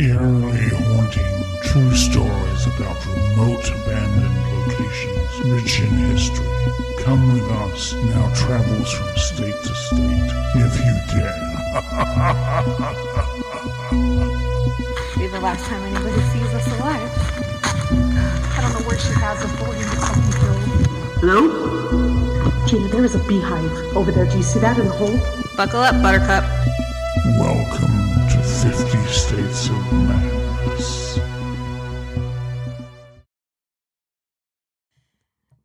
Eerily haunting true stories about remote abandoned locations rich in history. Come with us in our travels from state to state, if you dare. Be the last time anybody sees us alive. I don't know where she has us, but we're gonna get something killed. Hello? Gina, there is a beehive over there. Do you see that in the hole? Buckle up, Buttercup. Welcome to 50 States of Madness.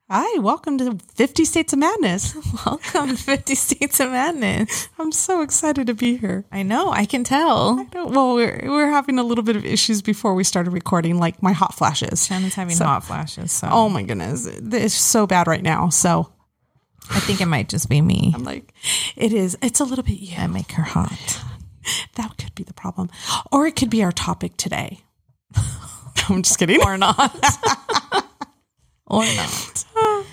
Hi, welcome to 50 States of Madness. Welcome to 50 States of Madness. I'm so excited to be here. I know, I can tell. Well, we're, we're having a little bit of issues before we started recording, like my hot flashes. Shannon's having So- hot flashes, so Oh my goodness. It's so bad right now. So I think it might just be me. I'm like, it is, it's a little bit, you. I make her hot. that could be the problem. Or it could be our topic today. I'm just kidding. Or not. or not.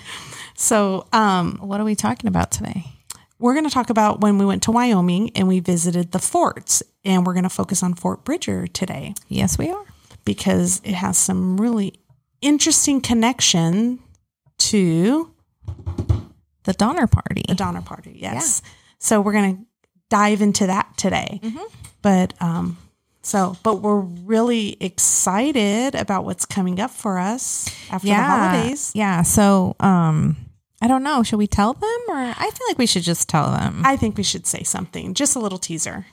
So, um, What are we talking about today? we're going to talk about when we went to Wyoming and we visited the forts, and we're going to focus on Fort Bridger today. Yes, we are. because it has some really interesting connection to The Donner Party. the Donner Party. Yes. So we're going to dive into that today. But um so but we're really excited about what's coming up for us after the holidays. Yeah. So, um, I don't know. Should we tell them or I feel like we should just tell them. I think we should say something. Just a little teaser.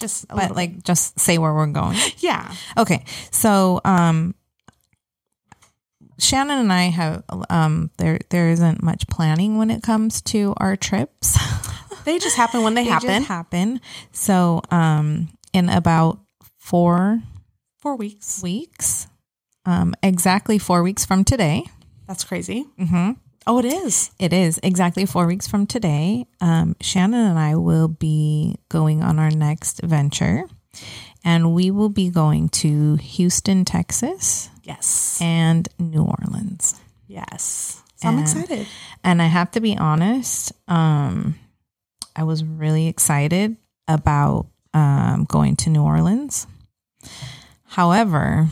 Just a but little like just say where we're going. yeah. Okay. So, um, Shannon and I have um there there isn't much planning when it comes to our trips. They just happen when they, They happen. just happen. So, um, in about four 4 weeks. weeks, um, exactly four weeks from today, That's crazy. mm-hmm. Oh, it is. it is exactly four weeks from today. Um, Shannon and I will be going on our next venture, and we will be going to Houston, Texas, Yes. and New Orleans. Yes. So I'm And- excited. And I have to be honest, um, I was really excited about um, going to New Orleans. However,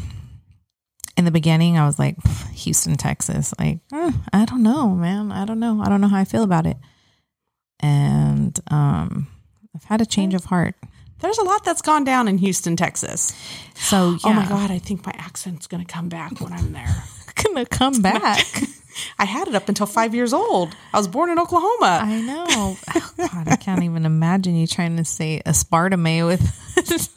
in the beginning, I was like, Houston, Texas. Like, eh, I don't know, man. I don't know. I don't know how I feel about it. And um, I've had a change of heart. There's a lot that's gone down in Houston, Texas. So, yeah, Oh my God, I think my accent's going to come back when I'm there. gonna come back. I had it up until five years old. I was born in Oklahoma. I know. Oh, God, I can't even imagine you trying to say aspartame with the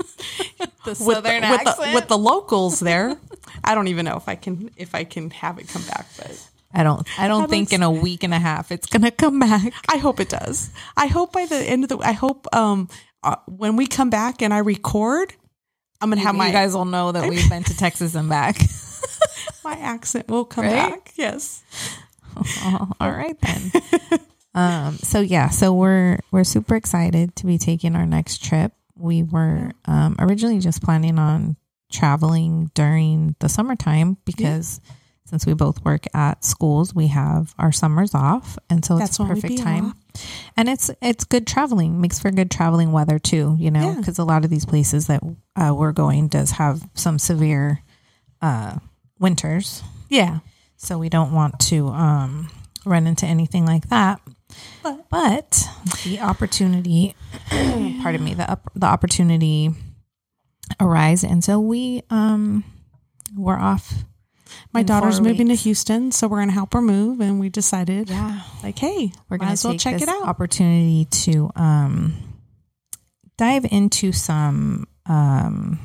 with, southern the, with, accent. the, with the locals there. I don't even know if I can if I can have it come back, but I don't. I don't That think is- in a week and a half it's gonna come back. I hope it does. I hope by the end of the I hope um uh, when we come back and I record, I'm gonna have my you guys will know that we've been to Texas and back. my accent will come Right? back. Yes. All right then. um. So yeah. So we're we're super excited to be taking our next trip. We were um, originally just planning on traveling during the summertime because since we both work at schools, we have our summers off, and so That's it's a perfect time. off. And it's it's good traveling, makes for good traveling weather too. You know, Yeah. because a lot of these places that uh, we're going does have some severe uh, winters, Yeah. so we don't want to um, run into anything like that. But- But the opportunity, pardon me, the up, the opportunity arise, and so we um, we're off. My daughter's moving weeks. to Houston, so we're gonna help her move, and we decided, Yeah, like, hey, we're going as to well check it out. opportunity to um, dive into some um,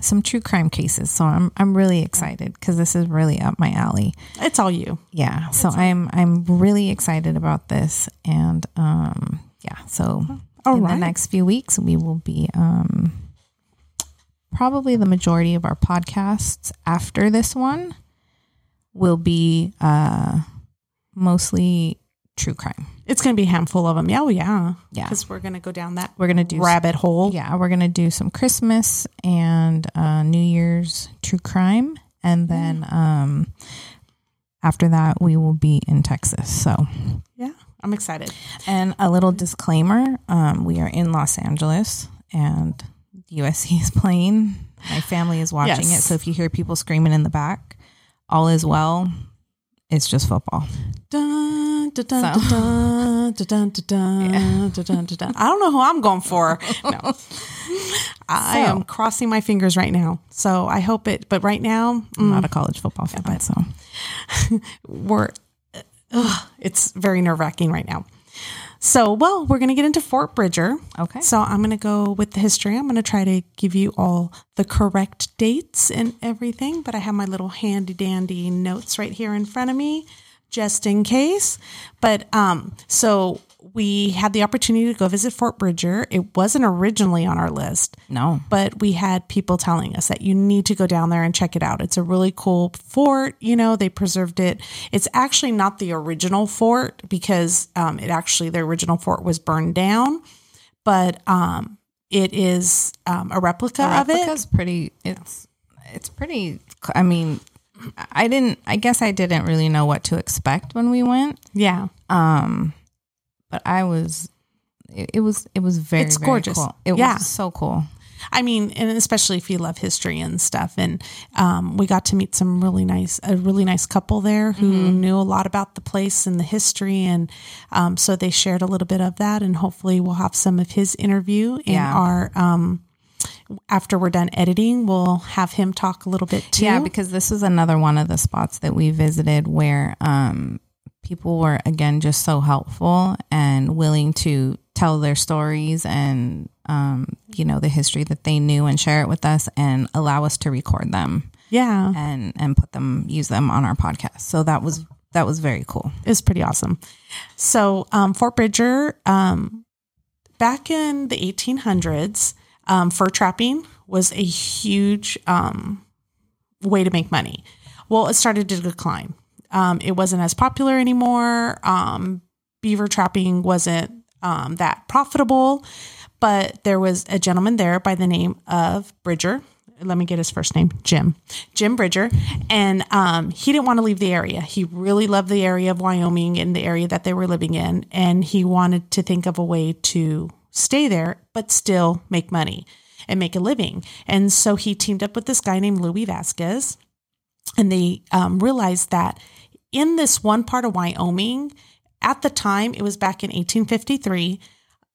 some true crime cases. So I'm I'm really excited because this is really up my alley. It's all you. Yeah, so I'm I'm really excited about this, and um, yeah, so All in right. the next few weeks we will be um, probably the majority of our podcasts after this one will be uh, mostly true crime. It's gonna be a handful of them. Yeah, oh, yeah, Yeah. Because we're gonna go down that We're gonna do rabbit hole. Yeah, we're gonna do some Christmas and uh, New Year's true crime, and then um, after that we will be in Texas. So, Yeah, I'm excited. and a little disclaimer: um, we are in Los Angeles, and USC is playing. My family is watching Yes. it. So if you hear people screaming in the back, all is well. It's just football. Dun, I don't know who I'm going for. No. I am crossing my fingers right now. So I hope it, but right now, I'm not a mm. college football fan, but so we're, uh, it's very nerve wracking right now. So, well, we're going to get into Fort Bridger. Okay. So, I'm going to go with the history. I'm going to try to give you all the correct dates and everything, but I have my little handy dandy notes right here in front of me just in case. But um so we had the opportunity to go visit Fort Bridger. It wasn't originally on our list no. but we had people telling us that you need to go down there and check it out. It's a really cool fort. You know, they preserved it. It's actually not the original fort because um, it actually, the original fort was burned down, but um, it is um, a replica The of it. replica's pretty. It's it's pretty. I mean, I didn't. I guess I didn't really know what to expect when we went. Yeah. Um, but I was. It, it was. It was very. It's very gorgeous. Cool. It Yeah. was so cool. I mean, and especially if you love history and stuff. And um, we got to meet some really nice, a really nice couple there who Mm-hmm. knew a lot about the place and the history. And um, so they shared a little bit of that. And hopefully we'll have some of his interview in Yeah. our, um, after we're done editing, we'll have him talk a little bit too. Yeah, because this is another one of the spots that we visited where um, people were again just so helpful and willing to tell their stories and um, you know the history that they knew and share it with us and allow us to record them yeah, and and put them use them on our podcast. So that was that was very cool. it's pretty awesome. So um, Fort Bridger, um, back in the 1800s, um, fur trapping was a huge um, way to make money. Well, it started to decline. Um, it wasn't as popular anymore. Um, beaver trapping wasn't um, that profitable, but there was a gentleman there by the name of Bridger. Let me get his first name, Jim. Jim Bridger. And um, he didn't want to leave the area. He really loved the area of Wyoming and the area that they were living in. And he wanted to think of a way to stay there, but still make money and make a living. And so he teamed up with this guy named Louis Vasquez and they um, realized that in this one part of Wyoming, at the time, it was back in 1853,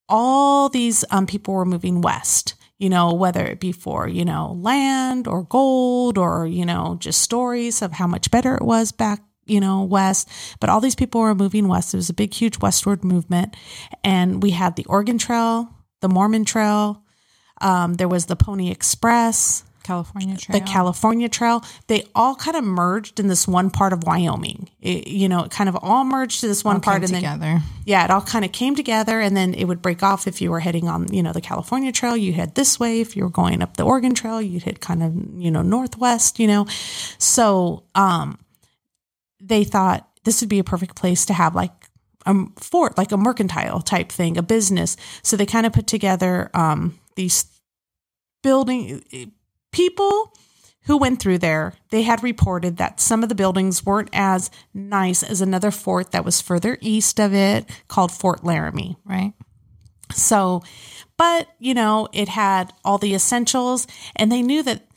all these um, people were moving west, you know, whether it be for, you know, land or gold or, you know, just stories of how much better it was back, you know, west. But all these people were moving west. It was a big, huge westward movement. And we had the Oregon Trail, the Mormon Trail, um, there was the Pony Express, California Trail. the California Trail, they all kind of merged in this one part of Wyoming. It, you know, it kind of all merged to this one All part, and then together. yeah, it all kind of came together, and then it would break off. If you were heading on, you know, the California Trail, you head this way. If you were going up the Oregon Trail, you'd head kind of, you know, northwest. You know, so um, they thought this would be a perfect place to have like a fort, like a mercantile type thing, a business. So they kind of put together um, these building people who went through there. They had reported that some of the buildings weren't as nice as another fort that was further east of it called Fort Laramie. right. So, but you know, it had all the essentials, and they knew that,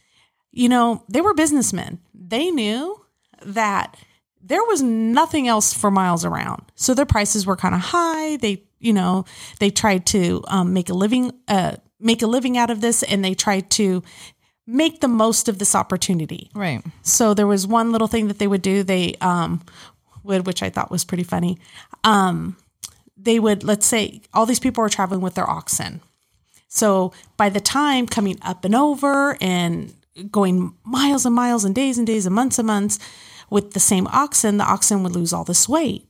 you know, they were businessmen. They knew that there was nothing else for miles around. So their prices were kind of high. They, you know, they tried to um, make a living, uh, make a living out of this, and they tried to make the most of this opportunity. Right. So there was one little thing that they would do. They um would, which I thought was pretty funny. Um, they would let's say all these people were traveling with their oxen. So by the time coming up and over and going miles and miles and days and days and months and months with the same oxen, the oxen would lose all this weight.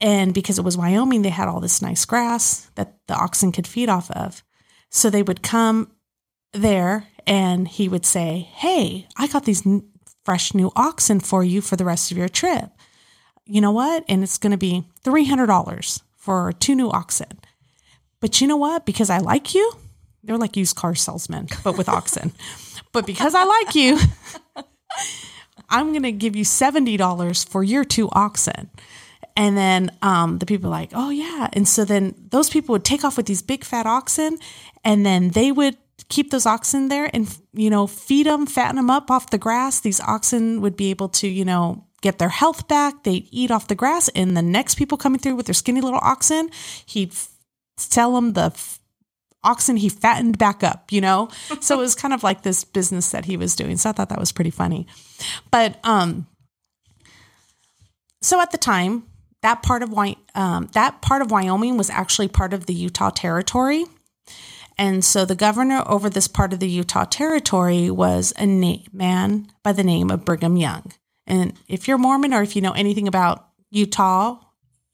And because it was Wyoming, they had all this nice grass that the oxen could feed off of. So they would come there and he would say, Hey, I got these n- fresh new oxen for you for the rest of your trip. You know what? And it's going to be $300 for two new oxen. But you know what? Because I like you, they're like used car salesmen, but with oxen. But because I like you, I'm going to give you $70 for your two oxen. And then um, the people like, oh, yeah. And so then those people would take off with these big fat oxen and then they would keep those oxen there and you know feed them fatten them up off the grass these oxen would be able to you know get their health back they'd eat off the grass and the next people coming through with their skinny little oxen he'd sell them the oxen he fattened back up you know? So it was kind of like this business that he was doing. So i thought that was pretty funny. But um so at the time that part of um, that part of wyoming was actually part of the utah territory. And so the governor over this part of the Utah territory was a na- man by the name of Brigham Young. And if you're Mormon or if you know anything about Utah,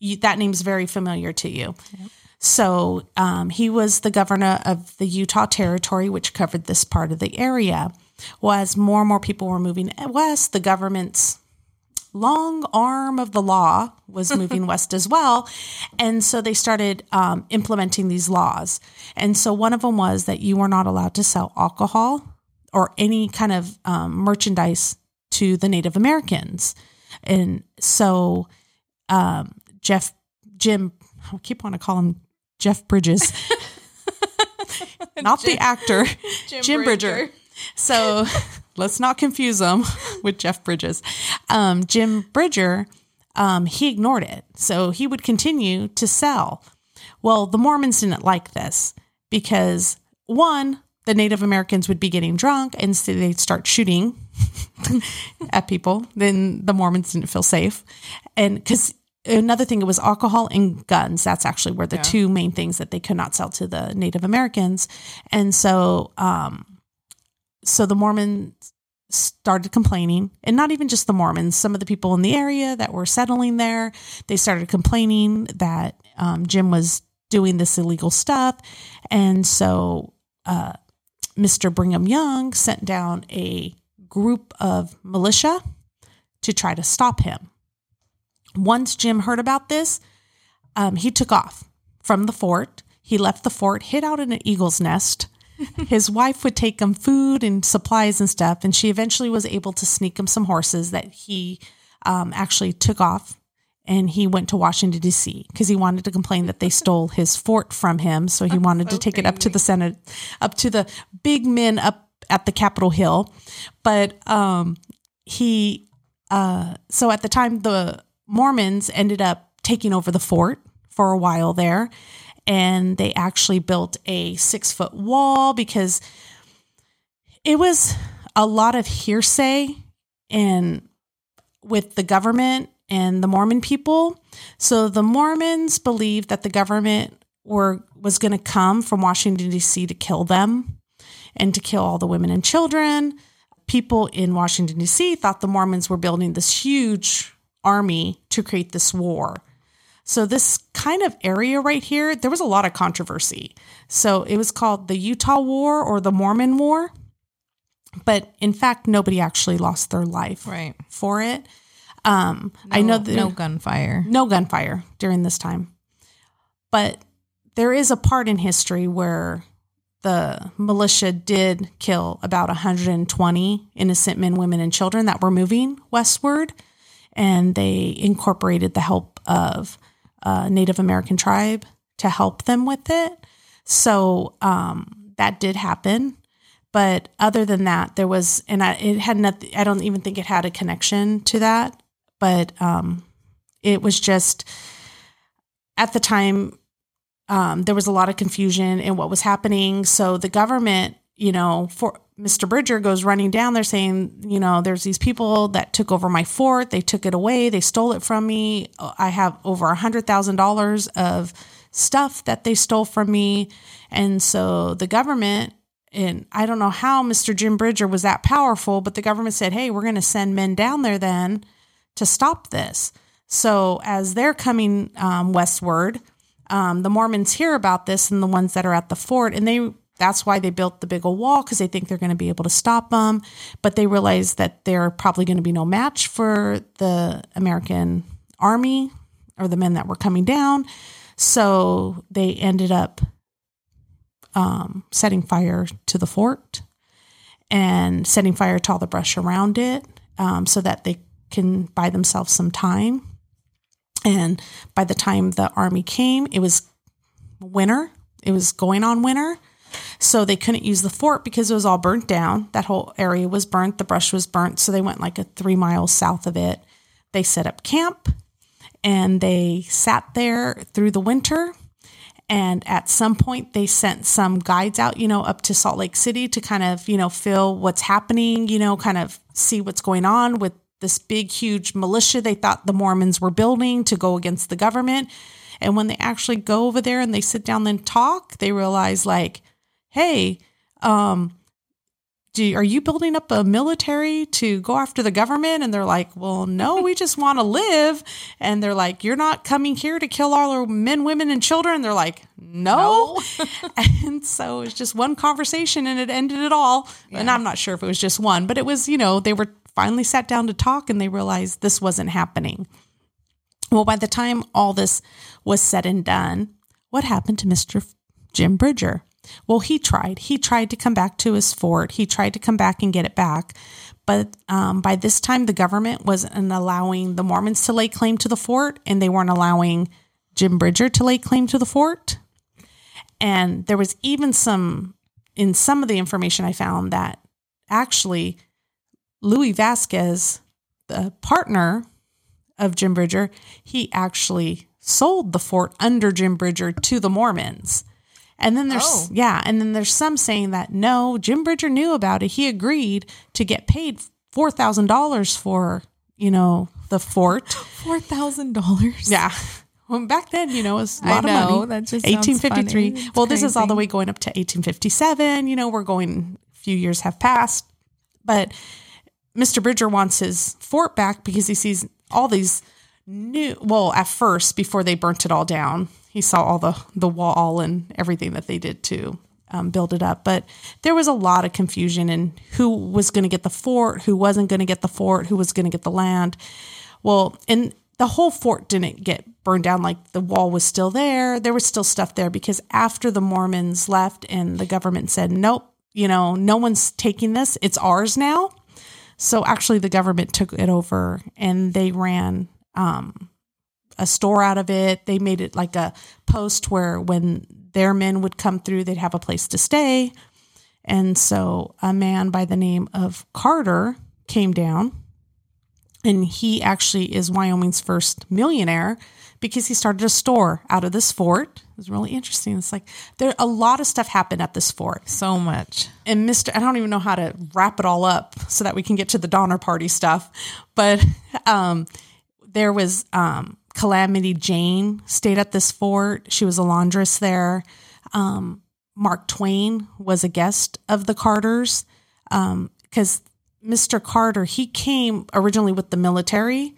you, that name's very familiar to you. So um, he was the governor of the Utah territory, which covered this part of the area. Well, as more and more people were moving west, the government's long arm of the law was moving west as well. And so they started um, implementing these laws. And so one of them was that you were not allowed to sell alcohol or any kind of um, merchandise to the Native Americans. And so um, Jeff, Jim, I keep wanting to call him Jeff Bridges, not the actor, Jim, Bridger. So let's not confuse them with Jeff Bridges. Um, Jim Bridger, um, he ignored it. So he would continue to sell. Well, the Mormons didn't like this because one, the Native Americans would be getting drunk and so they'd start shooting at people. Then the Mormons didn't feel safe. And because another thing, it was alcohol and guns. That's actually were the two main things that they could not sell to the Native Americans. And so, um, so the Mormons started complaining, and not even just the Mormons, some of the people in the area that were settling there, they started complaining that um, Jim was doing this illegal stuff. And so uh, Mr. Brigham Young sent down a group of militia to try to stop him. Once Jim heard about this, um, he took off from the fort. He left the fort, hid out in an eagle's nest. His wife would take him food and supplies and stuff, and she eventually was able to sneak him some horses that he um, actually took off. And he went to Washington D.C. because he wanted to complain that they stole his fort from him. So he wanted to take it up to the Senate, up to the big men up at the Capitol Hill. But um, he, uh, so at the time, the Mormons ended up taking over the fort for a while there. And they actually built a six foot wall because it was a lot of hearsay and with the government and the Mormon people. So the Mormons believed that the government were was going to come from Washington D.C. to kill them and to kill all the women and children. People in Washington D.C. thought the Mormons were building this huge army to create this war. So this kind of area right here, there was a lot of controversy. So it was called the Utah War or the Mormon War. But in fact, nobody actually lost their life Right. for it. Um, I know that no gunfire. no gunfire during this time. But there is a part in history where the militia did kill about 120 innocent men, women, and children that were moving westward. And they incorporated the help of a Native American tribe to help them with it. So um, that did happen. But other than that, there was, and I, it had nothing, I don't even think it had a connection to that. But um, it was just at the time um, there was a lot of confusion in what was happening so the government you know for mr bridger goes running down there saying you know there's these people that took over my fort. They took it away. They stole it from me. I have over a hundred thousand dollars of stuff that they stole from me. And so the government and i don't know how mr jim bridger was that powerful but the government said hey we're going to send men down there then to stop this. So as they're coming um, westward, um, the Mormons hear about this and the ones that are at the fort, and they that's why they built the big old wall because they think they're going to be able to stop them. But they realize that they're probably going to be no match for the American army or the men that were coming down. So they ended up um, setting fire to the fort and setting fire to all the brush around it um, so that they can buy themselves some time. And by the time the army came, it was winter. It was going on winter. So they couldn't use the fort because it was all burnt down. That whole area was burnt. The brush was burnt. So they went like a three miles south of it. They set up camp and they sat there through the winter. And at some point, they sent some guides out, you know, up to Salt Lake City to kind of, you know, feel what's happening, you know, kind of see what's going on with this big, huge militia they thought the Mormons were building to go against the government. And when they actually go over there and they sit down and talk, they realize, like, hey, um, do, are you building up a military to go after the government? And they're like, well, no, we just want to live. And they're like, you're not coming here to kill all our men, women, and children. And they're like, no. and so it's just one conversation and it ended it all. And I'm not sure if it was just one, but it was, you know, they were finally sat down to talk and they realized this wasn't happening. Well, by the time all this was said and done, what happened to Mr. Jim Bridger? Well, he tried. He tried to come back to his fort. He tried to come back and get it back. But um, by this time, the government wasn't allowing the Mormons to lay claim to the fort, and they weren't allowing Jim Bridger to lay claim to the fort. And there was even some, in some of the information I found, that actually Louis Vasquez, the partner of Jim Bridger, he actually sold the fort under Jim Bridger to the Mormons. And then there's Oh. yeah, and then there's some saying that no, Jim Bridger knew about it. He agreed to get paid four thousand dollars for you know the fort. Four thousand dollars. Yeah. Well, back then, you know, it was a I lot know, of money. that just 1853. funny. It's Well, this is all the way going up to 1857. You know, we're going, a few years have passed. But Mr. Bridger wants his fort back because he sees all these new, well, at first, before they burnt it all down, he saw all the, the wall and everything that they did to um, build it up. But there was a lot of confusion in who was going to get the fort, who wasn't going to get the fort, who was going to get the land. Well, and the whole fort didn't get burned down. Like the wall was still there. There was still stuff there because after the Mormons left and the government said, nope, you know, no one's taking this, it's ours now. So actually, the government took it over and they ran um, a store out of it. They made it like a post where when their men would come through, they'd have a place to stay. And so a man by the name of Carter came down and he actually is Wyoming's first millionaire because he started a store out of this fort. It was really interesting. It's like there a lot of stuff happened at this fort. So much. And Mr. I don't even know how to wrap it all up so that we can get to the Donner Party stuff. But um, there was um, Calamity Jane stayed at this fort. She was a laundress there. Um, Mark Twain was a guest of the Carters because Mr. Carter he came originally with the military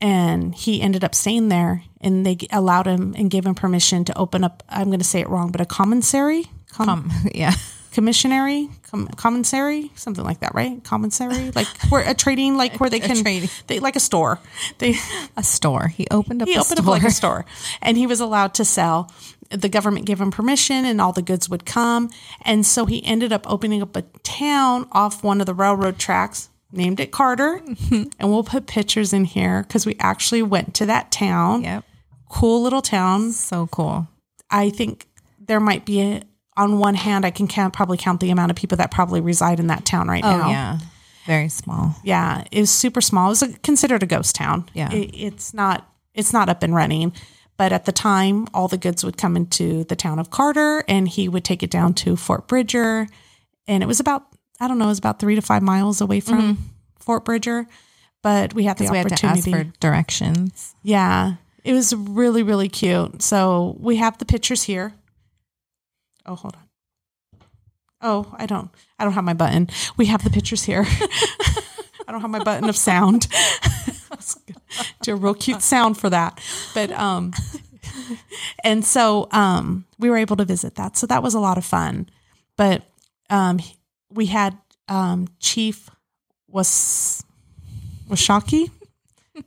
and he ended up staying there and they allowed him and gave him permission to open up i'm going to say it wrong but a commissary Com- Um, yeah. Commissionary com- commissary something like that right commissary like where a trading like where they can they like a store they A store. He opened up he a opened store. up like a store and he was allowed to sell the government gave him permission and all the goods would come and so he ended up opening up a town off one of the railroad tracks named it carter Mm-hmm. and we'll put pictures in here because we actually went to that town Yep. cool little town So cool. I think there might be a, on one hand, I can count, probably count the amount of people that probably reside in that town right Oh now. yeah. Very small. Yeah, it was super small. It was a, considered a ghost town. Yeah. It, it's not. It's not up and running. But at the time, all the goods would come into the town of Carter, and he would take it down to Fort Bridger, and it was about I don't know, it was about three to five miles away from mm-hmm. Fort Bridger. But we had the we had opportunity. for directions. Yeah, it was really, really cute. So we have the pictures here. Oh, hold on. Oh, I don't. I don't have my button. We have the pictures here. I don't have my button of sound. Do a real cute sound for that, but um, and so um, we were able to visit that. So that was a lot of fun. But um, we had um, Chief was was Washakie.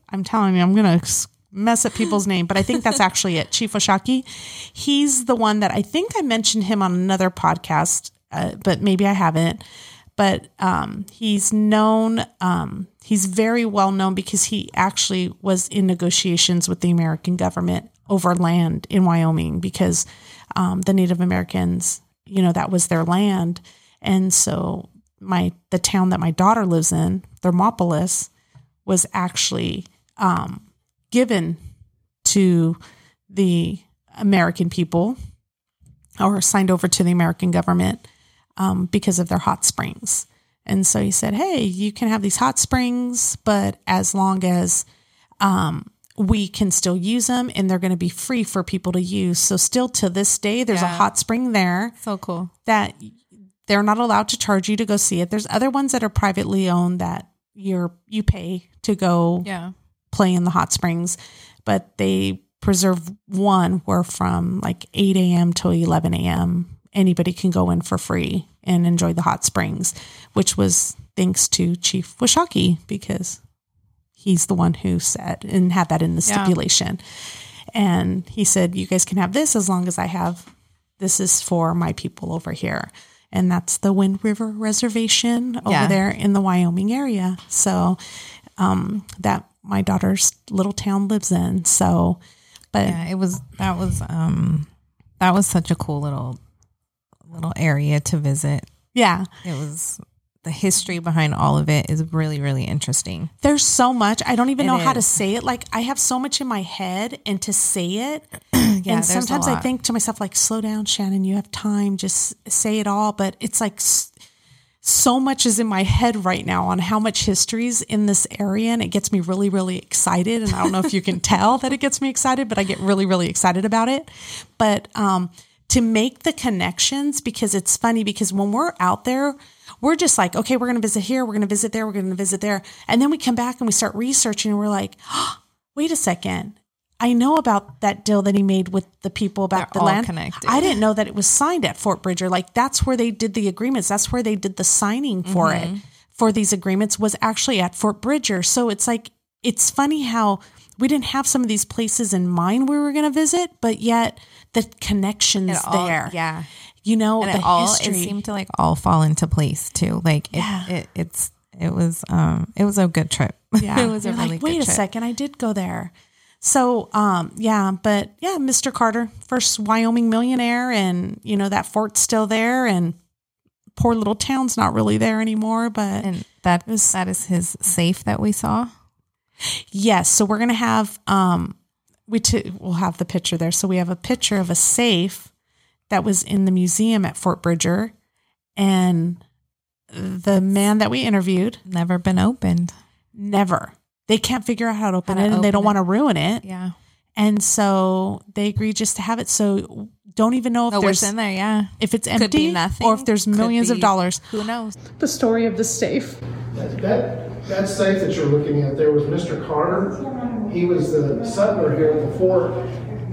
I'm telling you, I'm gonna mess up people's name, but I think that's actually it. Chief Washakie. He's the one that I think I mentioned him on another podcast, uh, but maybe I haven't. But um, he's known. Um, he's very well known because he actually was in negotiations with the American government over land in Wyoming because um, the Native Americans you know, that was their land. And so my the town that my daughter lives in, Thermopolis, was actually um, given to the American people or signed over to the American government um, because of their hot springs. And so he said, "Hey, you can have these hot springs, but as long as um, we can still use them, and they're going to be free for people to use." So still to this day, there's a hot spring there So cool. that they're not allowed to charge you to go see it. There's other ones that are privately owned that you're you pay to go Yeah. Play in the hot springs, but they preserve one where from like 8 a.m. till 11 a.m. anybody can go in for free and enjoy the hot springs, which was thanks to Chief Washakie because he's the one who said and had that in the Yeah. stipulation. And he said, You guys can have this as long as I have this is for my people over here. And that's the Wind River Reservation over Yeah. there in the Wyoming area. So um, that my daughter's little town lives in. So, but Yeah, it was that was um that was such a cool little little area to visit. yeah, It was the history behind all of it is really really interesting. there's so much. I don't even It know how to say it. Like I have so much in my head, and to say it, Yeah, and sometimes I think to myself, like, slow down, Shannon. You have time. Just say it all. But it's like so much is in my head right now on how much history's in this area, and it gets me really, really excited. And I don't know if you can tell that it gets me excited, but I get really, really excited about it. But um, to make the connections, because it's funny, because when we're out there. We're just like, okay, we're going to visit here, we're going to visit there, we're going to visit there. And then we come back and we start researching and we're like, wait a second. I know about that deal that he made with the people about They're the land. connected. I didn't know that it was signed at Fort Bridger. Like that's where they did the agreements. That's where they did the signing for Mm-hmm. it. For these agreements was actually at Fort Bridger. So it's like it's funny how we didn't have some of these places in mind we were going to visit, but yet the connections all- there. yeah. You know, And the it all history. it seemed to like all fall into place too. Like it, Yeah. it it's it was um it was a good trip. Yeah. it was a You're really like, wait a trip. second, I did go there. So, um, yeah, but yeah, Mr. Carter, first Wyoming millionaire, and you know that fort's still there, and poor little town's not really there anymore. But And that was- that is his safe that we saw. yes, so we're gonna have um, we t- we'll have the picture there. So we have a picture of a safe that was in the museum at Fort Bridger, and the man that we interviewed Never been opened. never. They can't figure out how to open How to it, and they don't want to ruin it. Yeah. And so they agree just to have it. So don't even know if Oh, there's in there? Yeah. if it's Could empty be nothing. or if there's Could millions of dollars. Who knows? The story of the safe. That, that, that safe that you're looking at there was Mr. Carter. He was the settler here at the fort.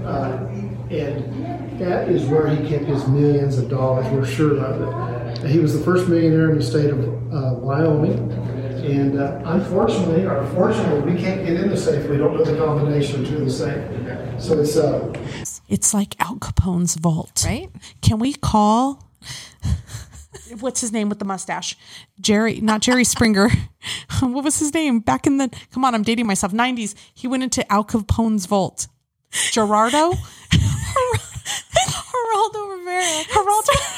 Uh, and that is where he kept his millions of dollars. We're sure of it. He was the first millionaire in the state of uh, Wyoming. And uh, unfortunately, or fortunately, we can't get in the safe. We don't know the combination to the safe. So it's uh, It's like Al Capone's vault. Right? Can we call what's his name with the mustache? Jerry, not Jerry Springer. what was his name? Back in the come on, I'm dating myself. 90s. He went into Al Capone's vault. Gerardo? Geraldo Rivera. Geraldo.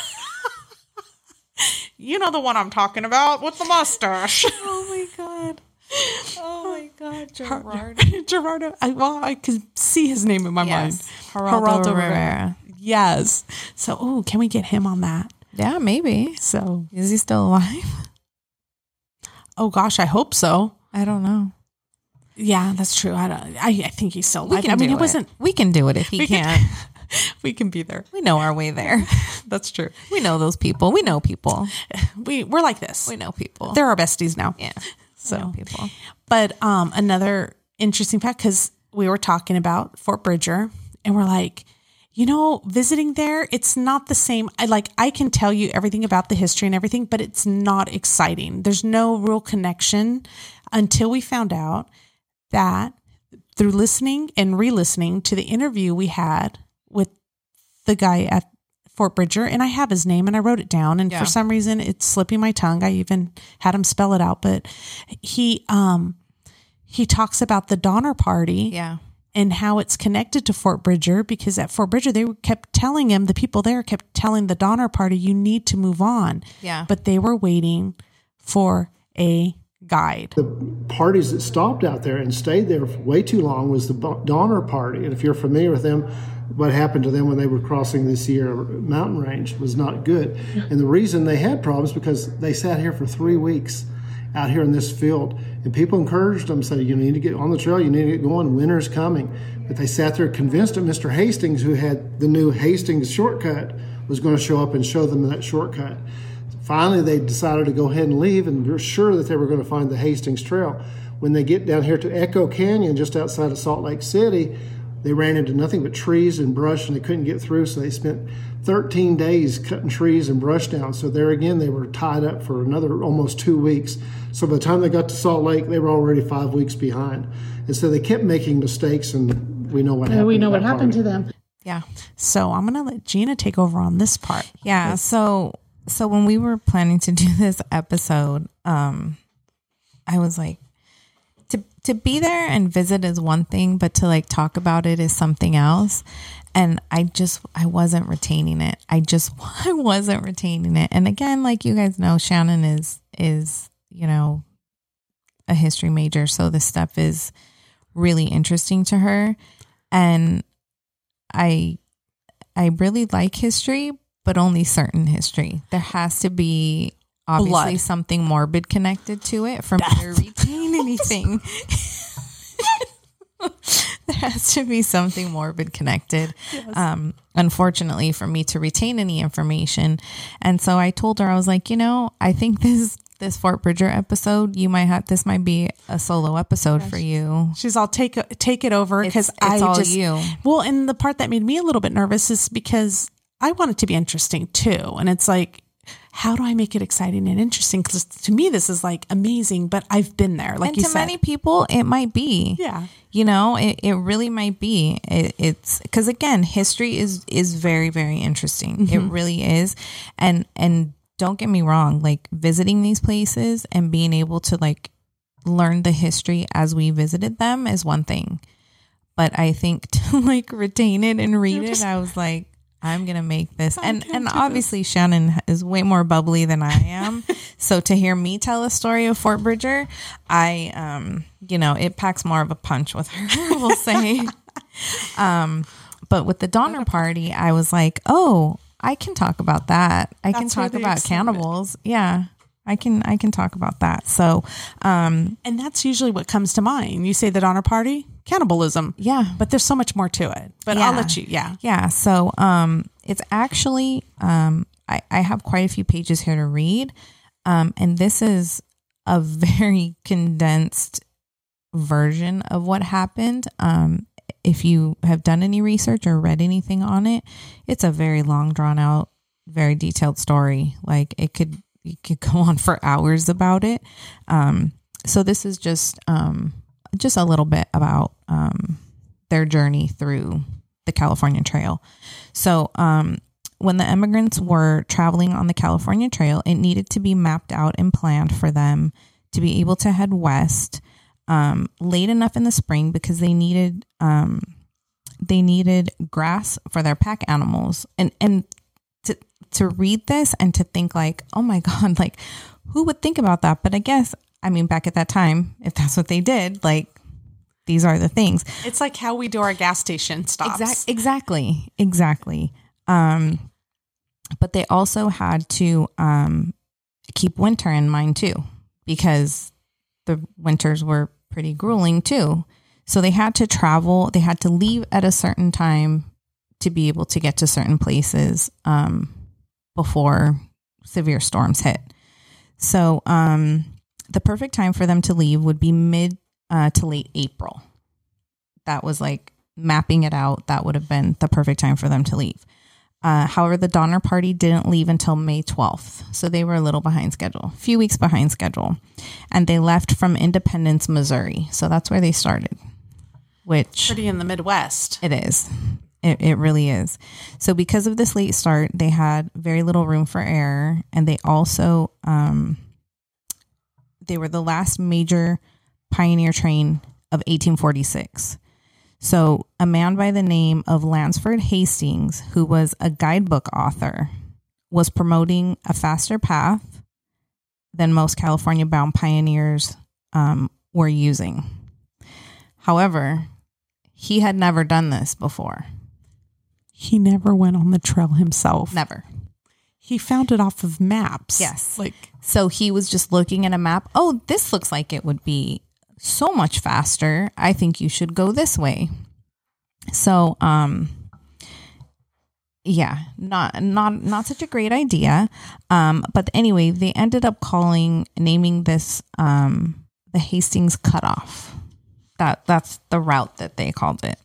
You know the one I'm talking about with the mustache. Oh my god. Oh my god, Gerard. Gerardo. I, well, I could see his name in my Yes. mind. Geraldo Rivera. Yes. So, oh, can we get him on that? Yeah, maybe. So, Is he still alive? oh gosh, I hope so. I don't know. Yeah, that's true. I don't. I, I think he's still alive. I mean, do it wasn't. We can do it if he We can- can't. We can be there. we know our way there. That's true. We know those people. We know people. We we're like this. We know people. They're our besties now. yeah. So- people. But um, another interesting fact because we were talking about Fort Bridger, and we're like, you know, visiting there, it's not the same. I like I can tell you everything about the history and everything, but it's not exciting. There's no real connection until we found out that through listening and re-listening to the interview we had with the guy at Fort Bridger, and I have his name and I wrote it down, and Yeah. for some reason it's slipping my tongue. I even had him spell it out, but he um he talks about the Donner Party Yeah. and how it's connected to Fort Bridger because at Fort Bridger they kept telling him the people there kept telling the Donner Party you need to move on. Yeah. But they were waiting for a guide. The parties that stopped out there and stayed there for way too long was the Bo- Donner Party. And if you're familiar with them, what happened to them when they were crossing the Sierra mountain range was not good. And the reason they had problems because they sat here for three weeks out here in this field. And people encouraged them, said, you need to get on the trail, you need to get going, winter's coming. But they sat there convinced that Mr. Hastings, who had the new Hastings shortcut, was going to show up and show them that shortcut. Finally, they decided to go ahead and leave, and they're sure that they were going to find the Hastings Trail. When they get down here to Echo Canyon, just outside of Salt Lake City, they ran into nothing but trees and brush, and they couldn't get through. So they spent 13 days cutting trees and brush down. So there again, they were tied up for another almost two weeks. So by the time they got to Salt Lake, they were already five weeks behind. And so they kept making mistakes, and we know what happened. We know what that happened party. to them. Yeah. So I'm gonna let Gina take over on this part. Yeah. So so when we were planning to do this episode, um, I was like, to be there and visit is one thing, but to like talk about it is something else. And I just I wasn't retaining it. I just I wasn't retaining it. And again, like you guys know, Shannon is is you know a history major, so this stuff is really interesting to her. And I I really like history, but only certain history. There has to be obviously Blood. something morbid connected to it from me to retain anything. there has to be something morbid connected. Um, unfortunately, for me to retain any information, and so I told her I was like, you know, I think this this Fort Bridger episode, you might have this might be a solo episode for you. She's all take take it over because I all just you. well, and the part that made me a little bit nervous is because I want it to be interesting too, and it's like. How do I make it exciting and interesting? Because to me, this is like amazing, but I've been there. Like and you to said, many people, it might be. Yeah. You know, it, it really might be. It, it's because again, history is is very very interesting. It mm-hmm. really is, and and don't get me wrong, like visiting these places and being able to like learn the history as we visited them is one thing, but I think to like retain it and read it, I was like. I'm gonna make this, and and obviously Shannon is way more bubbly than I am. so to hear me tell a story of Fort Bridger, I um you know it packs more of a punch with her. We'll say, um, but with the Donner Party, I was like, oh, I can talk about that. I can That's where talk about cannibals. Yeah, I can I can talk about that. So um and that's usually what comes to mind. You say the Donner Party, cannibalism. yeah, but there's so much more to it. But I'll let you. Yeah, Yeah. So um, it's actually um, I, I have quite a few pages here to read, um, and this is a very condensed version of what happened. Um, if you have done any research or read anything on it, it's a very long, drawn out, very detailed story. Like it could you could go on for hours about it. Um, so this is just um, just a little bit about um, their journey through the California Trail. So, um, when the immigrants were traveling on the California Trail, it needed to be mapped out and planned for them to be able to head west um, late enough in the spring because they needed um, they needed grass for their pack animals and and to to read this and to think like oh my god like who would think about that but i guess i mean back at that time if that's what they did like these are the things it's like how we do our gas station stops. Exact, exactly, exactly. Um, but they also had to um, keep winter in mind too, because the winters were pretty grueling too. So they had to travel. They had to leave at a certain time to be able to get to certain places um, before severe storms hit. So um, the perfect time for them to leave would be mid uh, to late April. That was like mapping it out. That would have been the perfect time for them to leave. Uh, however, the Donner Party didn't leave until May 12th. So they were a little behind schedule, a few weeks behind schedule. And they left from Independence, Missouri. So that's where they started, which Pretty in the Midwest. it is. It, it really is. So, because of this late start, they had very little room for error, and they also um, they were the last major pioneer train of 1846. So, a man by the name of Lansford Hastings, who was a guidebook author, was promoting a faster path than most California bound pioneers um, were using. However, he had never done this before. He never went on the trail himself. Never. He found it off of maps. Yes. Like So he was just looking at a map. Oh, this looks like it would be so much faster. I think you should go this way. So, um, yeah, not not not such a great idea. Um, but anyway, they ended up calling naming this um the Hastings Cutoff. That that's the route that they called it.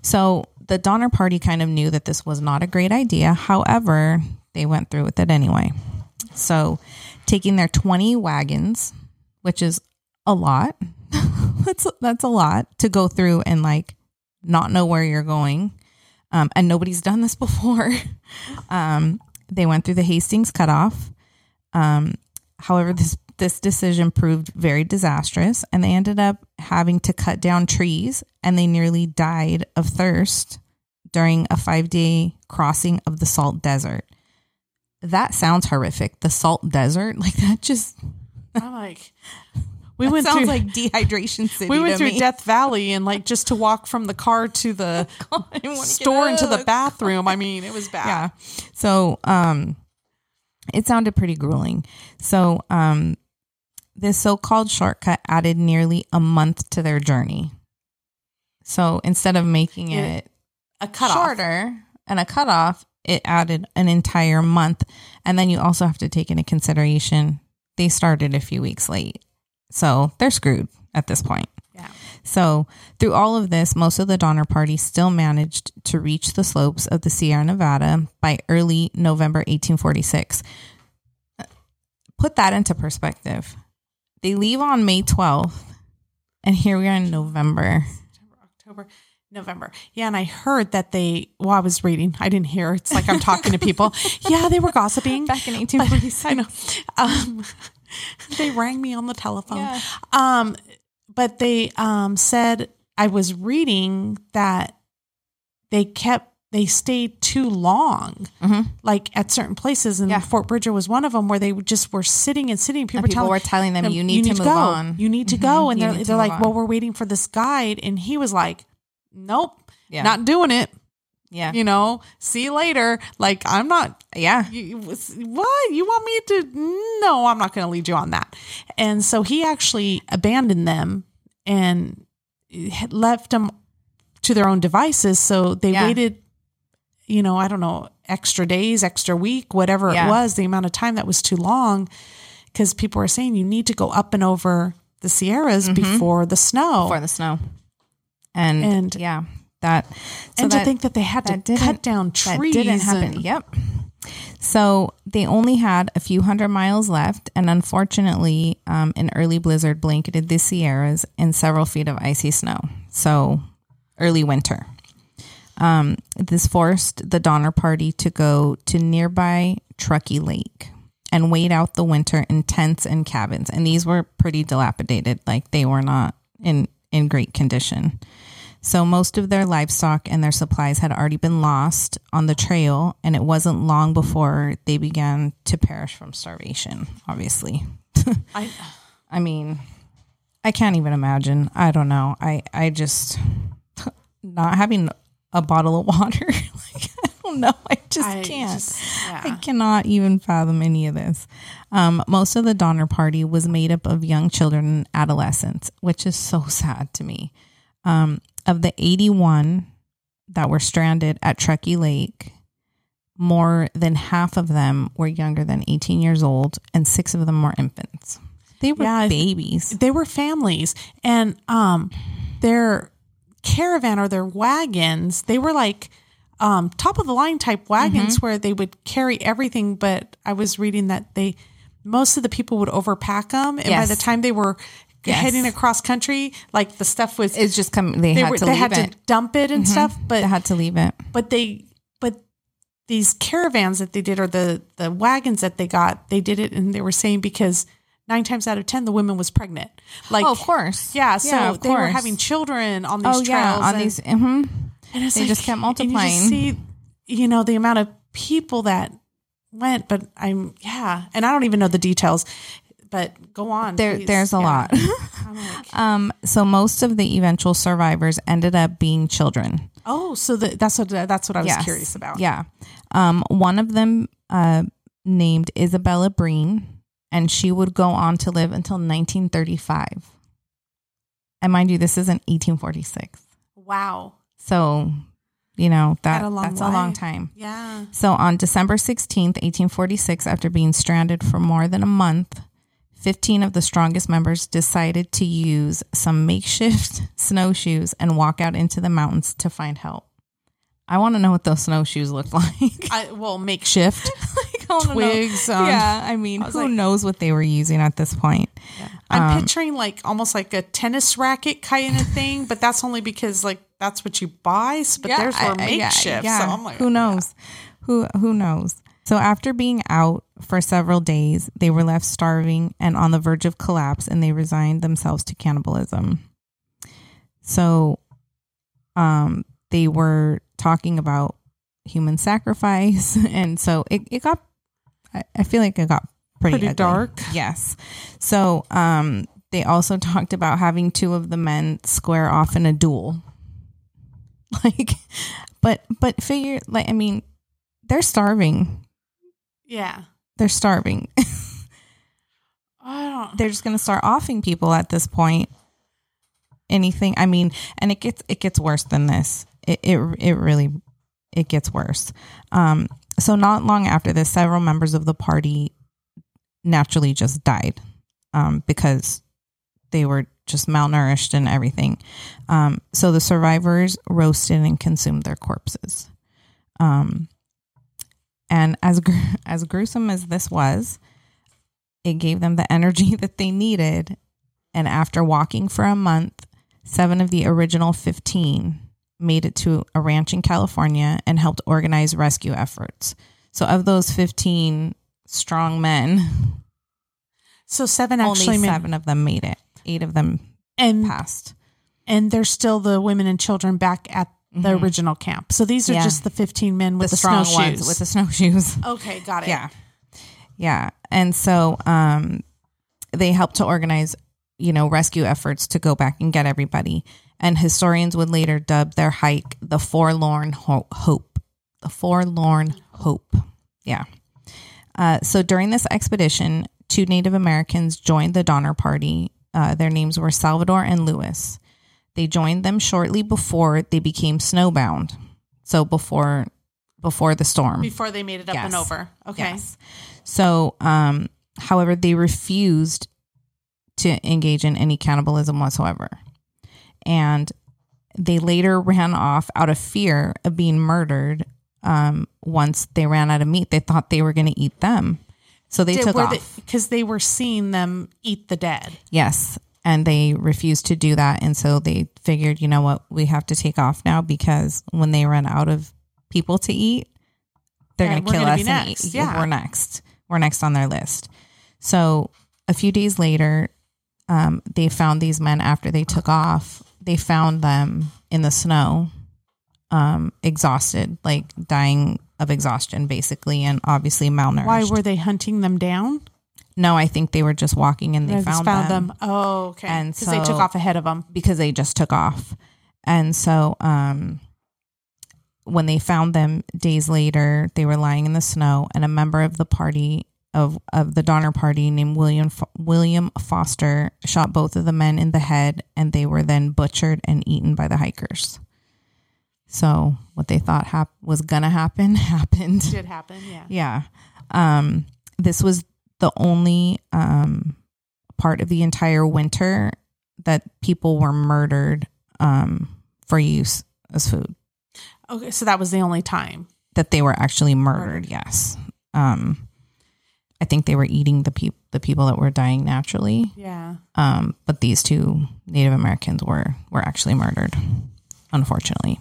So the Donner Party kind of knew that this was not a great idea. However, they went through with it anyway. So, taking their 20 wagons, which is a lot. that's that's a lot to go through and like not know where you're going. Um, and nobody's done this before. um, they went through the Hastings cutoff. Um, however, this this decision proved very disastrous, and they ended up having to cut down trees, and they nearly died of thirst during a five day crossing of the Salt Desert. That sounds horrific. The Salt Desert, like that, just I'm like we that went sounds through like dehydration city. we went to through me. Death Valley and like just to walk from the car to the I didn't wanna get store into the bathroom. I mean, it was bad. yeah. So um it sounded pretty grueling. So um this so-called shortcut added nearly a month to their journey. So instead of making It- it, A cutoff. shorter and a cutoff, it added an entire month. And then you also have to take into consideration they started a few weeks late. So they're screwed at this point. Yeah. So, through all of this, most of the Donner Party still managed to reach the slopes of the Sierra Nevada by early November 1846. Put that into perspective. They leave on May 12th, and here we are in November. October, November. Yeah, and I heard that they. Well, I was reading. I didn't hear. It's like I'm talking to people. Yeah, they were gossiping Back in But- 1846. I know. Um, they rang me on the telephone. Yeah. Um, but they um said I was reading that they kept they stayed too long, like at certain places, and Mm-hmm. Yeah. Fort Bridger was one of them where they just were sitting and sitting. People, And were people telling, were telling them, "You need to move go. on. You need to Mhm. go," and You they're they're like, "Well, we're waiting for this guide," and he was like, "Nope, Yeah. not doing it." Yeah. You know, see you later. Like I'm not Yeah. you, what you want me to no i'm not going to lead you on that and so he actually abandoned them and left them to their own devices so they Yeah. waited you know i don't know extra days extra week whatever Yeah. it was the amount of time that was too long because people were saying you need to go up and over the sierras mm-hmm. before the snow Before the snow. And, And- yeah, that. so and that- to think that they had to cut down trees That didn't happen. and- Yep. So they only had a few hundred miles left, and unfortunately, um, an early blizzard blanketed the Sierras in several feet of icy snow. So early winter. Um, this forced the Donner Party to go to nearby Truckee Lake and wait out the winter in tents and cabins. And these were pretty dilapidated; like they were not in in great condition. So most of their livestock and their supplies had already been lost on the trail, and it wasn't long before they began to perish from starvation. Obviously, I, I mean, I can't even imagine. I don't know. I I just not having a bottle of water. like I don't know. I just I can't. just- yeah. I cannot even fathom any of this. Um, most of the Donner Party was made up of young children and adolescents, which is so sad to me. Um, of the 81 that were stranded at Truckee Lake, more than half of them were younger than 18 years old, and six of them were infants. They were Yeah, babies. they were families and um their caravan or their wagons they were like um top of the line type wagons Mm-hmm. where they would carry everything but i was reading that they most of the people would overpack them and by the time they were Yes. heading across country like the stuff was It's just come. They, they had were to they leave had it. Mm-hmm. to dump it and stuff but they had to leave it. but they but these caravans that they did or the the wagons that they got they did it and they were saying because nine times out of ten the woman was pregnant. Like oh, of course. Yeah, so Yeah, they were having children on these Oh trails. yeah, on and, these. mhm. and it's they just kept you multiplying. just see, you know, the amount of people that went, but I'm yeah, and I don't even know the details. But go on. There, please. there's a Yeah. lot. Like, um, so most of the eventual survivors ended up being children. oh, so the, that's what that's what I was Yes. curious about. Yeah. Um, one of them uh, named Isabella Breen, and she would go on to live until 1935. And mind you, this is in 1846. Wow. So, you know, that, a that's a long time. Yeah. So on December 16th, 1846, after being stranded for more than a month, 15 of the strongest members decided to use some makeshift snowshoes and walk out into the mountains to find help. I want to know what those snowshoes look like. I well makeshift. Like. Twigs, um, yeah, I mean, I who like- knows what they were using at this point? I'm Um, picturing like almost like a tennis racket kind of thing, but that's only because like that's what you buy. But there's I- were I- yeah, makeshift. yeah. So I'm like, who knows? Who who knows? So after being out for several days, they were left starving and on the verge of collapse, and they resigned themselves to cannibalism. So, um, they were talking about human sacrifice, and so it, it got. I, I feel like it got pretty, Pretty dark. Yes. So, um, they also talked about having two of the men square off in a duel. Like, but but figure like I mean, they're starving. Yeah. They're starving. I don't. they're just gonna start offing people at this point. Anything. I mean, and it gets it gets worse than this. It it it really it gets worse. Um. So not long after this, several members of the party naturally just died, um, because they were just malnourished and everything. Um. So the survivors roasted and consumed their corpses. Um. And as gr- as gruesome as this was, it gave them the energy that they needed. And after walking for a month, seven of the original 15 made it to a ranch in California and helped organize rescue efforts. So, of those 15 strong men, So seven only actually made, seven of them made it. Eight of them and passed. and there's still the women and children back at the original camp. So these are Mm-hmm. Yeah. just the 15 men with the, strong snowshoes. with the snowshoes. okay, got it. Yeah. Yeah. And so um they helped to organize, you know, rescue efforts to go back and get everybody. And historians would later dub their hike the Forlorn Ho- Hope. The Forlorn Hope. Yeah. Uh, so during this expedition, two Native Americans joined the Donner Party. Uh, their names were Salvador and Lewis. They joined them shortly before they became snowbound. So before before the storm. Before they made it up and over. Okay. Yes. So, um, however, they refused to engage in any cannibalism whatsoever. And they later ran off out of fear of being murdered. Um, once they ran out of meat, they thought they were going to eat them. So they took off. because they were seeing them eat the dead. Yes. And they refused to do that. And so they figured, you know what, we have to take off now because when they run out of people to eat, they're Yeah, going to kill gonna us and next. eat. Yeah. We're next. We're next on their list. So a few days later, um, they found these men after they took off. They found them in the snow, um, exhausted, like dying of exhaustion, basically, and obviously malnourished. Why were they hunting them down? No, I think they were just walking and they They just found, them Oh, okay. And because they took off ahead of them. because they just took off. And so um when they found them days later, they were lying in the snow and a member of the party of of the Donner Party named William William Foster shot both of the men in the head and they were then butchered and eaten by the hikers. So what they thought hap- was gonna happen happened. Did happen, yeah. Yeah. Um, this was the only um, part of the entire winter that people were murdered um, for use as food. Okay, so that was the only time. That they were actually murdered. Yes. Um, I think they were eating the peop- the people that were dying naturally. Yeah. Um, but these two Native Americans were were actually murdered, unfortunately.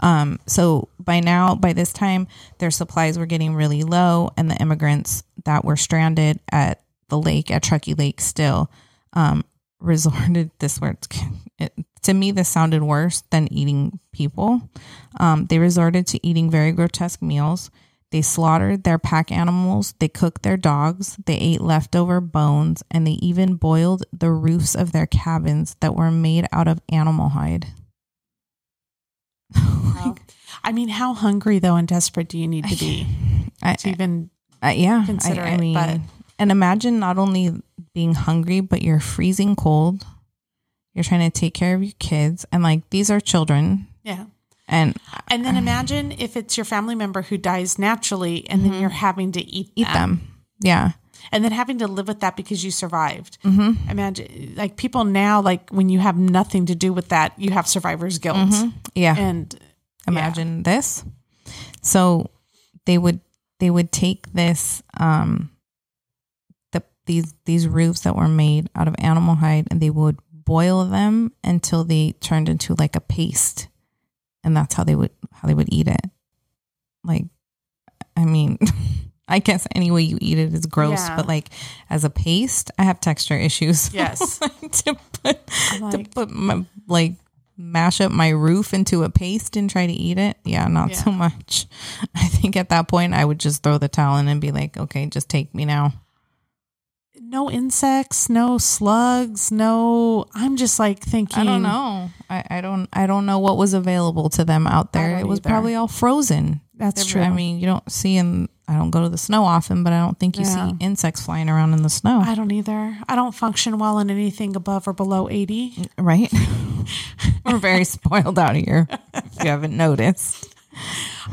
Um, so by now, by this time, their supplies were getting really low, and the immigrants that were stranded at the lake at Truckee Lake still um, resorted this word it, to me this sounded worse than eating people. Um, they resorted to eating very grotesque meals. They slaughtered their pack animals, they cooked their dogs, they ate leftover bones, and they even boiled the roofs of their cabins that were made out of animal hide. Wow. I mean, how hungry though and desperate do you need to be I, to even? Uh, yeah, consider I, I it, mean, but- and imagine not only being hungry, but you're freezing cold. You're trying to take care of your kids, and like these are children, Yeah. and And then imagine if it's your family member who dies naturally, and then you're having to eat eat them. Yeah, and then having to live with that because you survived. Mm-hmm. Imagine, like people now, like when you have nothing to do with that, you have survivor's guilt, Mm-hmm. yeah. and Imagine this. So they would they would take this um the these these roofs that were made out of animal hide, and they would boil them until they turned into like a paste, and that's how they would how they would eat it. Like, I mean. I guess any way you eat it is gross, Yeah. but like as a paste, I have texture issues. Yes. to put I'm to put my like mash up my roof into a paste and try to eat it. Yeah, not so much. I think at that point I would just throw the towel in and be like, okay, just take me now. no insects, no slugs, no. I'm just like thinking. I don't know. I, I don't I don't know what was available to them out there. It was either. probably all frozen. That's There- true. I mean, you don't see in I don't go to the snow often, but I don't think you Yeah. see insects flying around in the snow. I don't either. I don't function well in anything above or below 80. Mm, right? We're very spoiled out here. If you haven't noticed.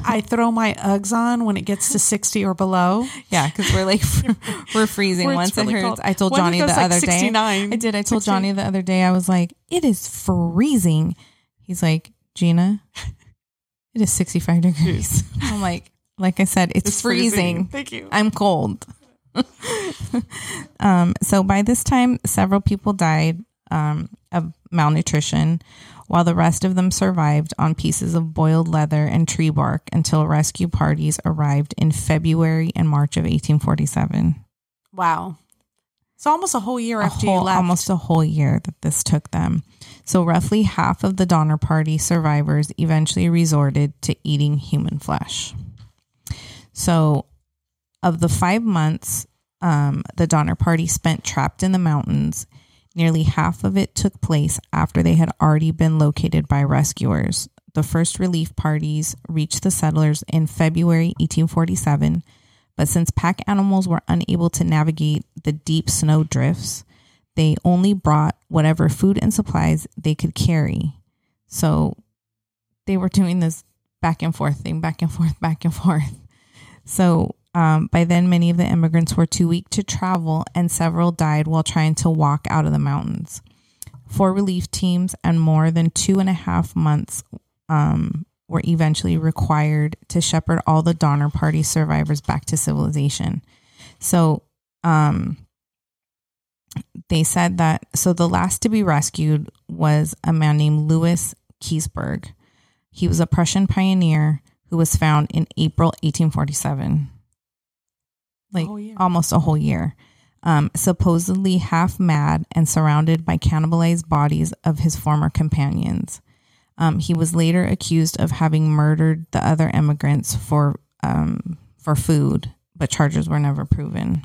I throw my Uggs on when it gets to 60 or below. Yeah, because we're like we're freezing. Once it's it hurts, cold. I told if Johnny the like, other 69? day. I did. I told Johnny the other day. I was like, "It is freezing." He's like, "Gina, it is sixty-five degrees." I'm like, "Like I said, it's, freezing. Thank you. I'm cold." um, so by this time, several people died um, of malnutrition, while the rest of them survived on pieces of boiled leather and tree bark until rescue parties arrived in February and March of 1847. Wow. So almost a whole year A after whole- you left. Almost a whole year that this took them. So roughly half of the Donner Party survivors eventually resorted to eating human flesh. So, of the five months um, the Donner Party spent trapped in the mountains, nearly half of it took place after they had already been located by rescuers. The first relief parties reached the settlers in February 1847, but since pack animals were unable to navigate the deep snow drifts, they only brought whatever food and supplies they could carry. So they were doing this back and forth thing, back and forth, back and forth. So um, by then, many of the immigrants were too weak to travel, and several died while trying to walk out of the mountains. Four relief teams and more than two and a half months um, were eventually required to shepherd all the Donner Party survivors back to civilization. So, um, they said that so the last to be rescued was a man named Louis Keseberg. He was a Prussian pioneer who was found in April 1847. Like almost a whole year. Um, supposedly half mad and surrounded by cannibalized bodies of his former companions. Um, he was later accused of having murdered the other immigrants for um, for food, but charges were never proven.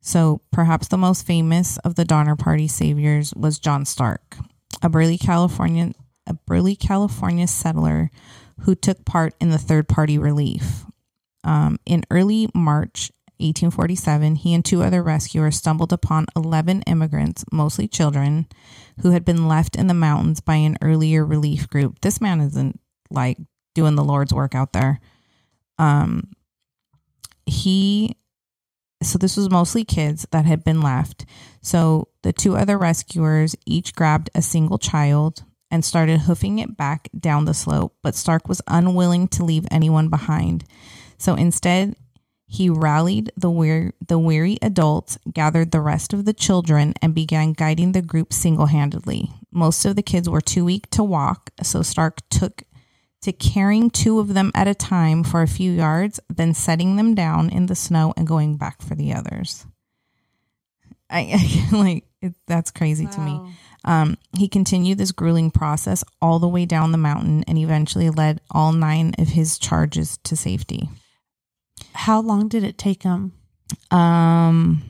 So perhaps the most famous of the Donner Party saviors was John Stark, a burly Californian a burly California settler who took part in the third party relief. Um, in early March 1847, he and two other rescuers stumbled upon 11 immigrants, mostly children, who had been left in the mountains by an earlier relief group. This man isn't like doing the Lord's work out there. Um, he so this was mostly kids that had been left. So the two other rescuers each grabbed a single child and started hoofing it back down the slope, but Stark was unwilling to leave anyone behind. So instead, he rallied the weary, the weary adults, gathered the rest of the children, and began guiding the group single handedly. Most of the kids were too weak to walk, so Stark took to carrying two of them at a time for a few yards, then setting them down in the snow and going back for the others. I like it, that's crazy to me. Um, he continued this grueling process all the way down the mountain and eventually led all nine of his charges to safety. How long did it take him? Um,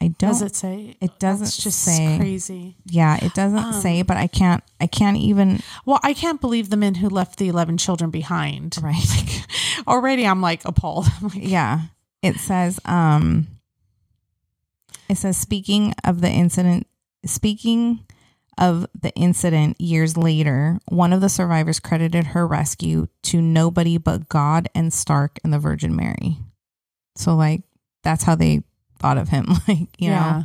I don't. Does it say? It doesn't That's just say. crazy. Yeah, it doesn't Um, say, but I can't. I can't even. Well, I can't believe the men who left the 11 children behind. Right. Like, already I'm like appalled. I'm like, Yeah. It says. Um. It says speaking of the incident. Speaking of the incident years later, one of the survivors credited her rescue to nobody but God and Stark and the Virgin Mary. So like that's how they thought of him, like you yeah. know,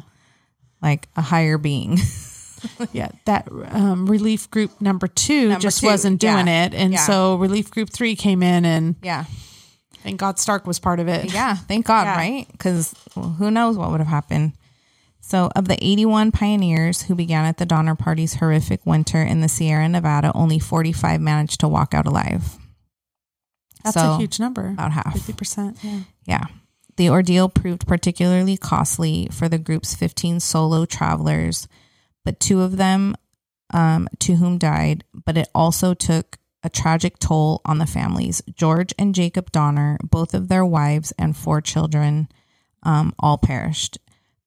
like a higher being. Yeah. That um, relief group number two Number just two, wasn't doing yeah. it. And Yeah. so relief group three came in and yeah. thank God Stark was part of it. Yeah, thank God, right? Because who knows what would have happened. So, of the 81 pioneers who began at the Donner Party's horrific winter in the Sierra Nevada, only 45 managed to walk out alive. That's So, a huge number. About half. 50%. Yeah. Yeah. The ordeal proved particularly costly for the group's 15 solo travelers, but two of them um, to whom died, but it also took a tragic toll on the families. George and Jacob Donner, both of their wives and four children, um, all perished.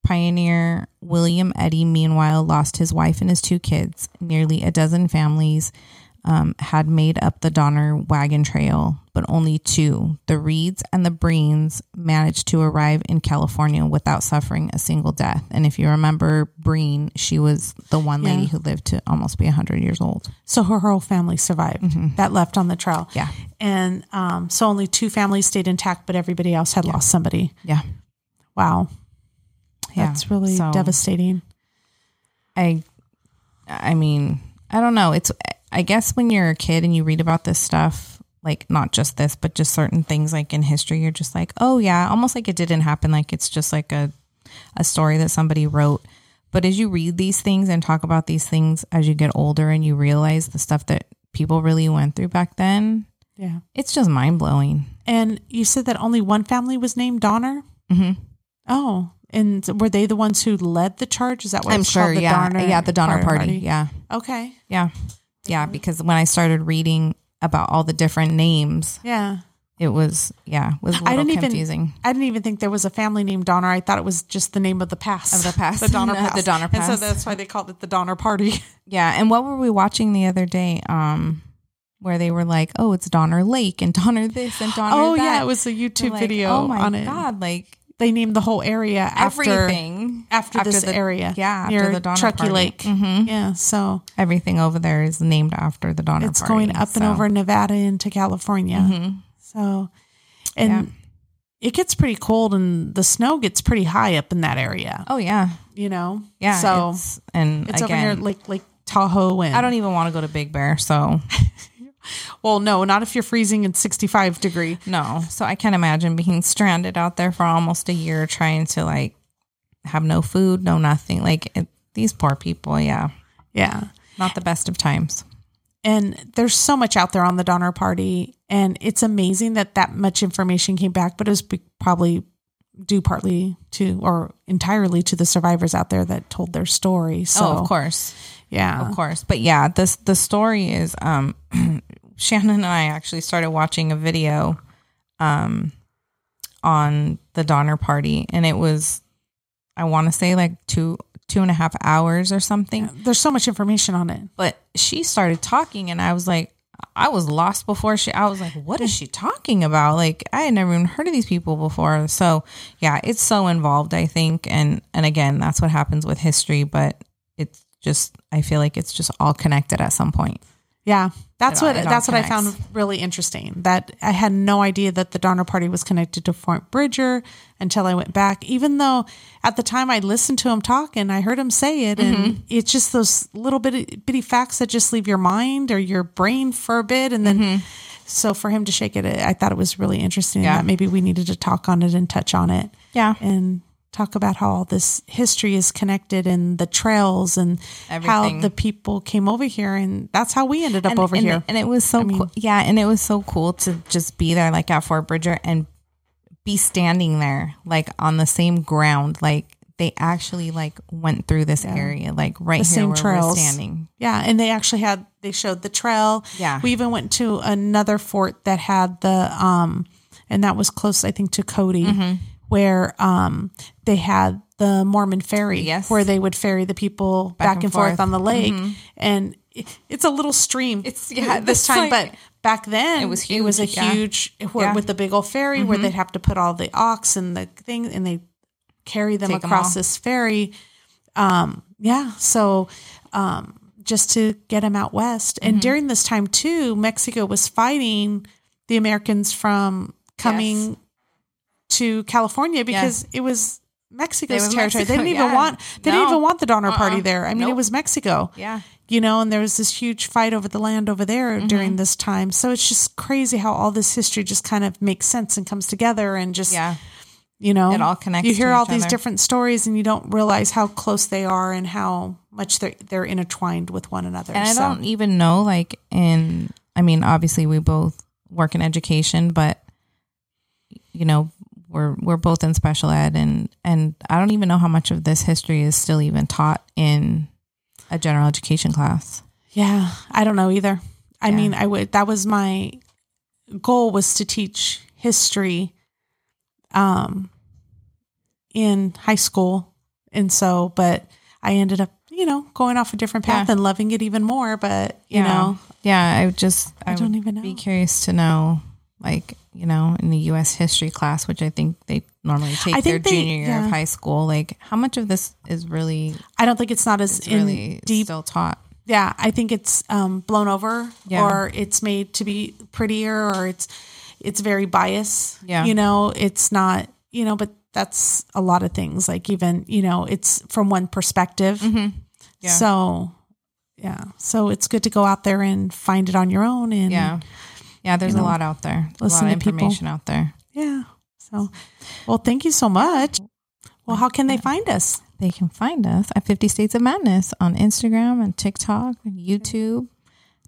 Pioneer William Eddy, meanwhile, lost his wife and his two kids. Nearly a dozen families um, had made up the Donner wagon trail, but only two, the Reeds and the Breens, managed to arrive in California without suffering a single death. And if you remember Breen, she was the one lady who lived to almost be 100 years old. So her whole family survived that left on the trail. Mm-hmm. Yeah. And um, so only two families stayed intact, but everybody else had lost somebody. Yeah. Wow. Yeah. That's really So- devastating. I I mean, I don't know. It's I guess when you're a kid and you read about this stuff, like not just this, but just certain things like in history, you're just like, "Oh yeah, almost like it didn't happen, like it's just like a a story that somebody wrote." But as you read these things and talk about these things as you get older and you realize the stuff that people really went through back then, Yeah. it's just mind-blowing. And you said that only one family was named Donner? Mhm. Oh. And were they the ones who led the charge? Is that what I'm sure? The yeah. Donner yeah, the Donner Party. Yeah. Okay. Yeah. Yeah, because when I started reading about all the different names, Yeah. it was yeah, it was a I didn't confusing. even I didn't even think there was a family named Donner. I thought it was just the name of the pass. Of the pass. the Donner The Pass. Donner And so that's why they called it the Donner Party. Yeah, and what were we watching the other day? Um, where they were like, "Oh, it's Donner Lake and Donner this and Donner oh that." yeah, it was a YouTube like, video Oh my on it. god! Like They named the whole area after everything after, this the- area. Yeah, after near the Donner Truckee Party. Lake. Mhm. Yeah, so Everything over there is named after the Donner it's Party. going up and over Nevada into California. Mhm. So, and Yeah. it gets pretty cold, and the snow gets pretty high up in that area. Oh yeah, You know, yeah. So it's, and it's again, over near Lake Lake Tahoe, and I don't even want to go to Big Bear, so Well, no, not if you're freezing in 65 degree. no. So I can't imagine being stranded out there for almost a year trying to like have no food, no nothing. Like it, these poor people, yeah, Yeah. not the best of times. And there's so much out there on the Donner Party, and it's amazing that that much information came back, but it was probably due partly to or entirely to the survivors out there that told their story. So, oh, of course. yeah, of course but yeah this the story is um shannon and i actually started watching a video um on the donner party and it was i want to say like two two and a half hours or something. There's so much information on it. but she started talking and i was like i was lost before she i was like what is she talking about? Like i had never even heard of these people before. So yeah it's so involved i think. And and again that's what happens with history but it's just i feel like it's just all connected at some point Yeah, that's what that's what I found really interesting. That I had no idea that the Donner Party was connected to Fort Bridger until I went back. Even though at the time I listened to him talk and I heard him say it, and Mm-hmm. it's just those little bitty, bitty facts that just leave your mind or your brain for a bit, and then. So for him to shake it, I thought it was really interesting. Mm-hmm. Yeah. That maybe we needed to talk on it and touch on it. Yeah. and talk about how all this history is connected and the trails and Everything. how the people came over here, and that's how we ended up over and, here. and it was so cool yeah and it was so cool to just be there like at fort bridger and be standing there like on the same ground like they actually like went through this area, like right The here same where trails. we're standing. Yeah, and they actually had they showed the trail. Yeah. We even went to another fort that had the um and that was close I think to Cody Mm-hmm. Where um they had the Mormon ferry Yes. where they would ferry the people back, and and, forth. forth. Mm-hmm. on the lake and it- it's a little stream. It's- yeah, this time like- but back then It was huge. It was a huge, yeah. huge where, Yeah. with the big old ferry where they'd have to put all the ox and the thing and they carry them Take across all. this ferry um yeah so um just to get them out west and Mm-hmm. during this time too mexico was fighting the americans from coming Yes. To california because it was mexico's was territory they didn't even yeah. want they didn't even want the donner party Uh-uh. there i mean it was mexico Yeah. you know, and there was this huge fight over the land over there Mm-hmm. during this time. So it's just crazy how all this history just kind of makes sense and comes together and just, Yeah. you know, It all connects You hear all these other. different stories and you don't realize how close they are and how much they're, they're intertwined with one another. And I don't even know, like, in, I mean, obviously we both work in education, but, you know, we're, we're both in special ed and, and I don't even know how much of this history is still even taught in a general education class. yeah, I don't know either. I Yeah. mean, I would, that was my goal was to teach history, um, in high school. And so, but I ended up, you know, going off a different path Yeah. and loving it even more. But, you know, yeah, I would just, I, I don't would even know. be curious to know, like, you know, in the U.S. history class, which I think they normally take I their they- junior year yeah. of high school, like, how much of this is really, I don't think it's not as really deep. still taught? Yeah, I think it's um, blown over, Yeah. or it's made to be prettier, or it's it's very biased. Yeah. you know, it's not. You know, but that's a lot of things. Like even you know, it's from one perspective. Mm-hmm. Yeah. So yeah, so it's good to go out there and find it on your own. And Yeah. Yeah, there's you know, a lot out there. A listen lot of to people. information out there. yeah. So, well, thank you so much. Well, how can they find us? They can find us at 50 States of Madness on Instagram and TikTok, and YouTube,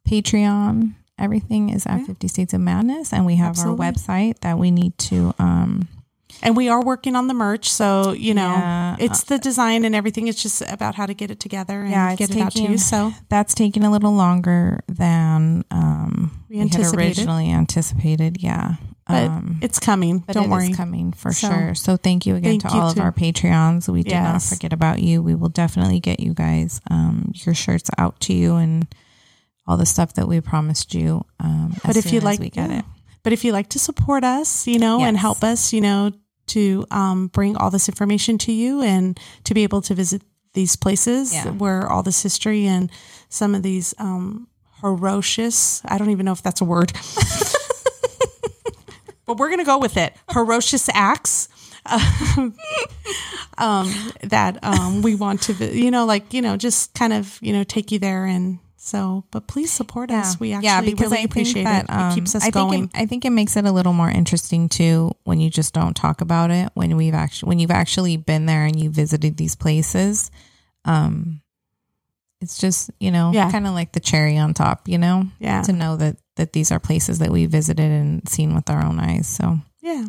Patreon. Everything is at 50 States of Madness. And we have Absolutely. our website that we need to um And we are working on the merch, so you know, Yeah. it's the design and everything. It's just about how to get it together and Yeah, get it out to you. So that's taking a little longer than um We we, had originally anticipated. Yeah. but um it's coming. but Don't it worry. coming for So, sure. So thank you again thank to you all of our Patreons. We did not forget about you. We will definitely get you guys um, your shirts out to you and all the stuff that we promised you. Um, But as if as like, we get yeah. it. But if you'd like to support us, you know, and help us, you know, to um, bring all this information to you and to be able to visit these places Yeah. where all this history and some of these um, ferocious, I don't even know if that's a word, but we're going to go with it ferocious acts. um, that um, we want to, you know, like, you know, just kind of, you know, take you there. And so, but please support us. We actually yeah, because really appreciate it. it keeps us um, I going. It, I think it makes it a little more interesting too when you just don't talk about it. When we've actually when you've actually been there and you visited these places, um, it's just you know Yeah. kind of like the cherry on top. You know, Yeah. to know that that these are places that we visited and seen with our own eyes. So. yeah.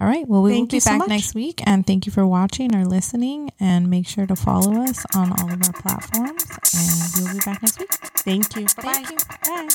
All right. Well, we will be you so back next week. And thank you for watching or listening. And make sure to follow us on all of our platforms. And we'll be back next week. Thank you. Thank you. Bye.